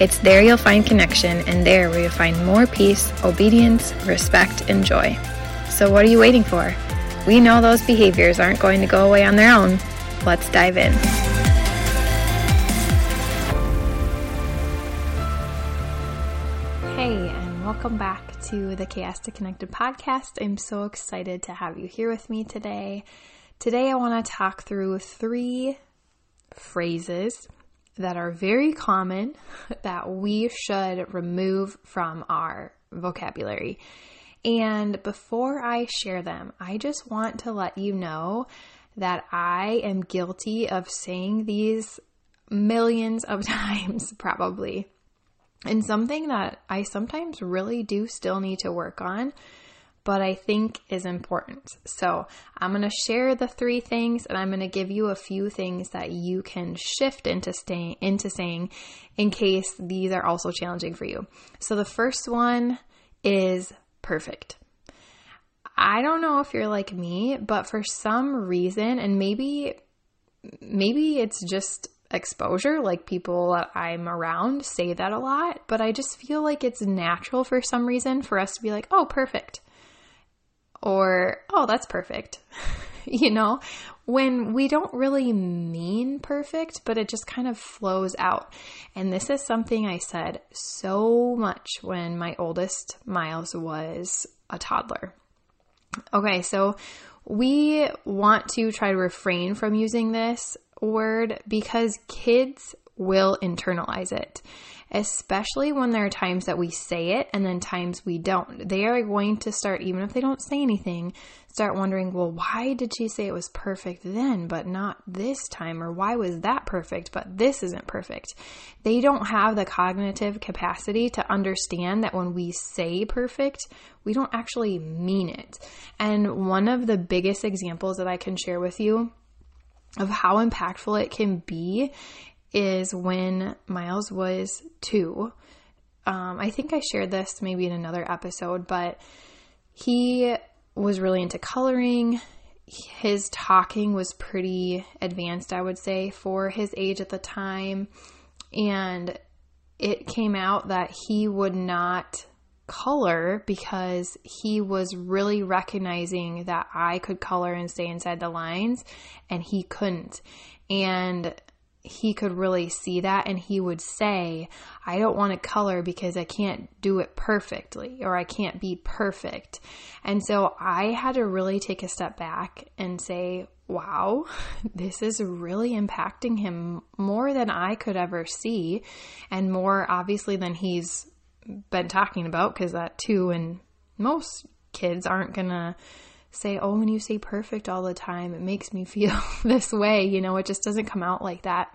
It's there you'll find connection, and there where you'll find more peace, obedience, respect, and joy. So, what are you waiting for? We know those behaviors aren't going to go away on their own. Let's dive in. Hey, and welcome back to the Chaos to Connected podcast. I'm so excited to have you here with me today. Today, I want to talk through three phrases that are very common that we should remove from our vocabulary. And before I share them, I just want to let you know that I am guilty of saying these millions of times, probably. And something that I sometimes really do still need to work on but I think is important. So I'm going to share the three things and I'm going to give you a few things that you can shift into staying into saying in case these are also challenging for you. So the first one is perfect. I don't know if you're like me, but for some reason and maybe maybe it's just exposure like people that I'm around say that a lot, but I just feel like it's natural for some reason for us to be like, "Oh, perfect." Or, oh, that's perfect. you know, when we don't really mean perfect, but it just kind of flows out. And this is something I said so much when my oldest, Miles, was a toddler. Okay, so we want to try to refrain from using this word because kids will internalize it especially when there are times that we say it and then times we don't. They are going to start, even if they don't say anything, start wondering, well, why did she say it was perfect then, but not this time? Or why was that perfect, but this isn't perfect? They don't have the cognitive capacity to understand that when we say perfect, we don't actually mean it. And one of the biggest examples that I can share with you of how impactful it can be is when Miles was two. Um, I think I shared this maybe in another episode, but he was really into coloring. His talking was pretty advanced, I would say, for his age at the time. And it came out that he would not color because he was really recognizing that I could color and stay inside the lines and he couldn't. And he could really see that and he would say, I don't want to color because I can't do it perfectly or I can't be perfect. And so I had to really take a step back and say, wow, this is really impacting him more than I could ever see and more obviously than he's been talking about because that too and most kids aren't going to say, oh, when you say perfect all the time, it makes me feel this way. You know, it just doesn't come out like that.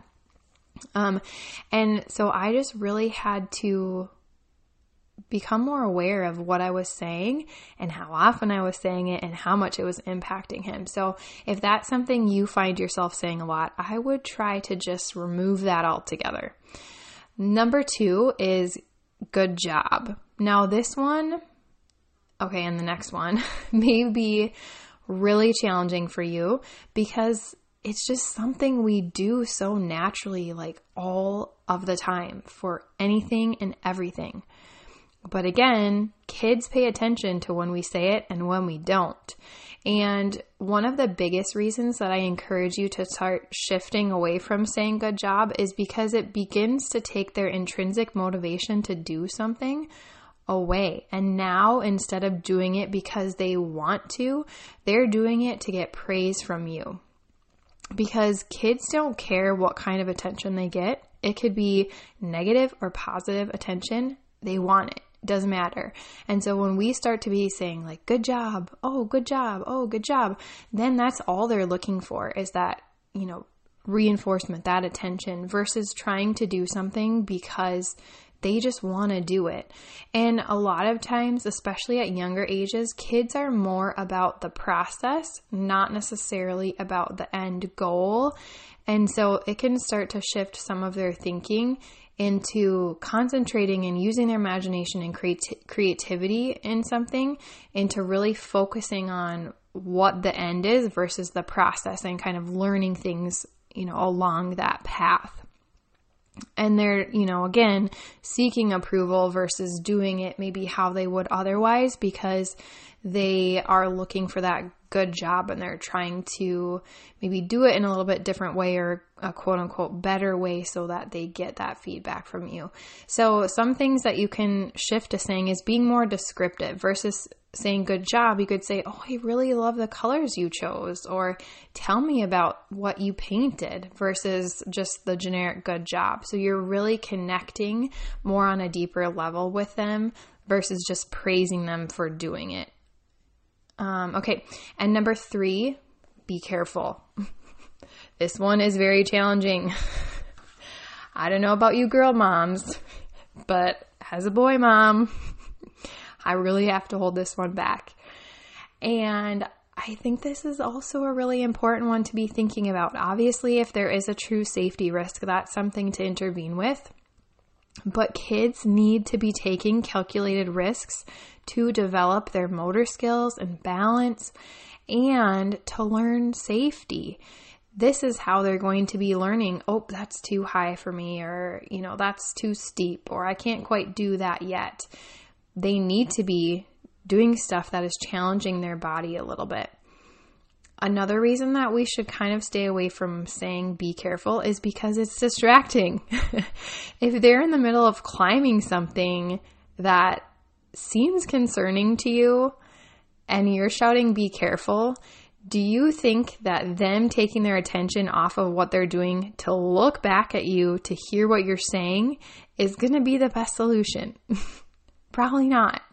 Um, and so I just really had to become more aware of what I was saying and how often I was saying it and how much it was impacting him. So if that's something you find yourself saying a lot, I would try to just remove that altogether. Number two is good job. Now, this one, okay, and the next one may be really challenging for you because it's just something we do so naturally, like all of the time for anything and everything. But again, kids pay attention to when we say it and when we don't. And one of the biggest reasons that I encourage you to start shifting away from saying good job is because it begins to take their intrinsic motivation to do something away. And now, instead of doing it because they want to, they're doing it to get praise from you because kids don't care what kind of attention they get. It could be negative or positive attention. They want it. It doesn't matter. And so when we start to be saying like, good job, oh, good job, oh, good job, then that's all they're looking for is that, you know, reinforcement, that attention versus trying to do something because They just want to do it. And a lot of times, especially at younger ages, kids are more about the process, not necessarily about the end goal. And so it can start to shift some of their thinking into concentrating and using their imagination and creati- creativity in something into really focusing on what the end is versus the process and kind of learning things, you know, along that path and they're, you know, again, seeking approval versus doing it maybe how they would otherwise because they are looking for that good job and they're trying to maybe do it in a little bit different way or a quote unquote better way so that they get that feedback from you. So, some things that you can shift to saying is being more descriptive versus saying good job, you could say, Oh, I really love the colors you chose, or tell me about what you painted versus just the generic good job. So you're really connecting more on a deeper level with them versus just praising them for doing it. Um, okay, and number three, be careful. this one is very challenging. I don't know about you girl moms, but as a boy mom, I really have to hold this one back. And I think this is also a really important one to be thinking about. Obviously, if there is a true safety risk, that's something to intervene with. But kids need to be taking calculated risks to develop their motor skills and balance and to learn safety. This is how they're going to be learning, oh, that's too high for me, or, you know, that's too steep, or I can't quite do that yet they need to be doing stuff that is challenging their body a little bit. Another reason that we should kind of stay away from saying be careful is because it's distracting. if they're in the middle of climbing something that seems concerning to you and you're shouting be careful, do you think that them taking their attention off of what they're doing to look back at you to hear what you're saying is going to be the best solution? Probably not.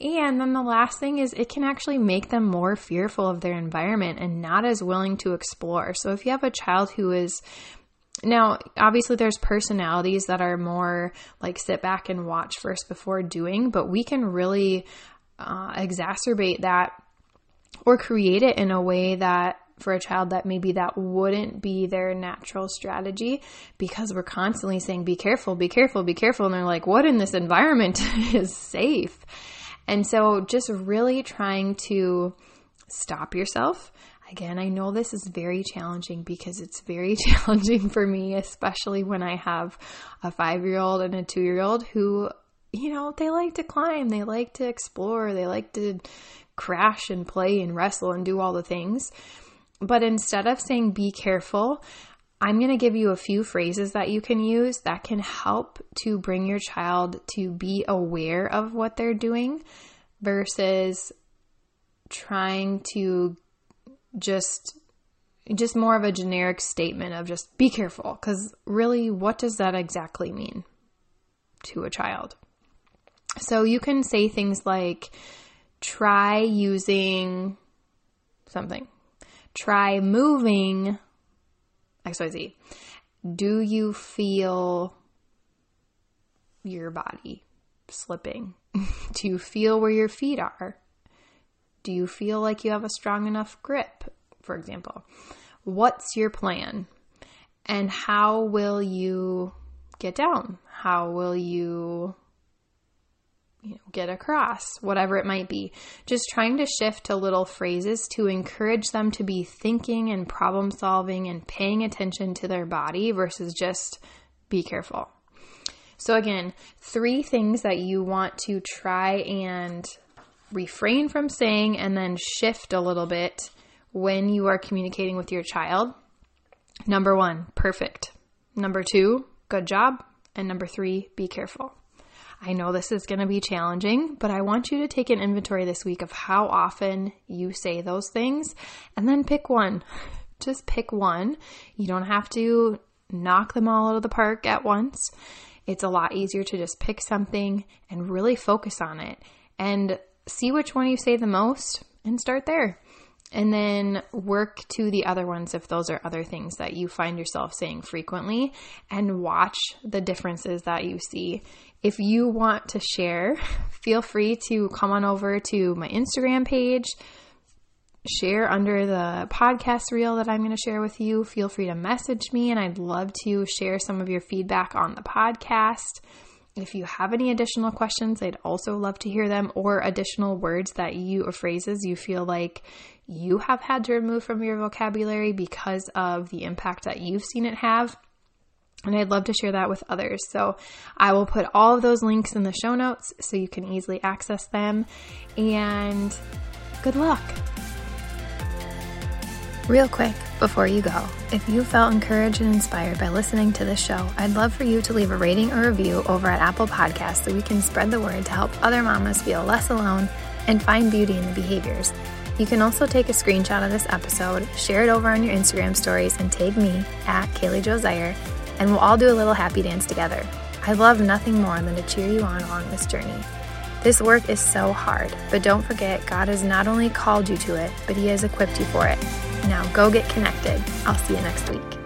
and then the last thing is it can actually make them more fearful of their environment and not as willing to explore. So if you have a child who is now, obviously, there's personalities that are more like sit back and watch first before doing, but we can really uh, exacerbate that or create it in a way that for a child that maybe that wouldn't be their natural strategy because we're constantly saying, be careful, be careful, be careful. And they're like, what in this environment is safe? And so just really trying to stop yourself. Again, I know this is very challenging because it's very challenging for me, especially when I have a five year old and a two year old who, you know, they like to climb, they like to explore, they like to crash and play and wrestle and do all the things. But instead of saying be careful, I'm going to give you a few phrases that you can use that can help to bring your child to be aware of what they're doing versus trying to just just more of a generic statement of just be careful cuz really what does that exactly mean to a child? So you can say things like try using something Try moving XYZ. Do you feel your body slipping? Do you feel where your feet are? Do you feel like you have a strong enough grip, for example? What's your plan? And how will you get down? How will you you know, get across, whatever it might be. Just trying to shift to little phrases to encourage them to be thinking and problem solving and paying attention to their body versus just be careful. So, again, three things that you want to try and refrain from saying and then shift a little bit when you are communicating with your child. Number one, perfect. Number two, good job. And number three, be careful. I know this is going to be challenging, but I want you to take an inventory this week of how often you say those things and then pick one. Just pick one. You don't have to knock them all out of the park at once. It's a lot easier to just pick something and really focus on it and see which one you say the most and start there. And then work to the other ones if those are other things that you find yourself saying frequently and watch the differences that you see. If you want to share, feel free to come on over to my Instagram page, share under the podcast reel that I'm going to share with you. Feel free to message me, and I'd love to share some of your feedback on the podcast. If you have any additional questions, I'd also love to hear them or additional words that you or phrases you feel like you have had to remove from your vocabulary because of the impact that you've seen it have. And I'd love to share that with others. So I will put all of those links in the show notes so you can easily access them. And good luck. Real quick, before you go, if you felt encouraged and inspired by listening to this show, I'd love for you to leave a rating or review over at Apple Podcasts so we can spread the word to help other mamas feel less alone and find beauty in the behaviors. You can also take a screenshot of this episode, share it over on your Instagram stories, and tag me at Kaili Jo Zeiher, and we'll all do a little happy dance together. I love nothing more than to cheer you on along this journey. This work is so hard, but don't forget God has not only called you to it, but He has equipped you for it. Now go get connected. I'll see you next week.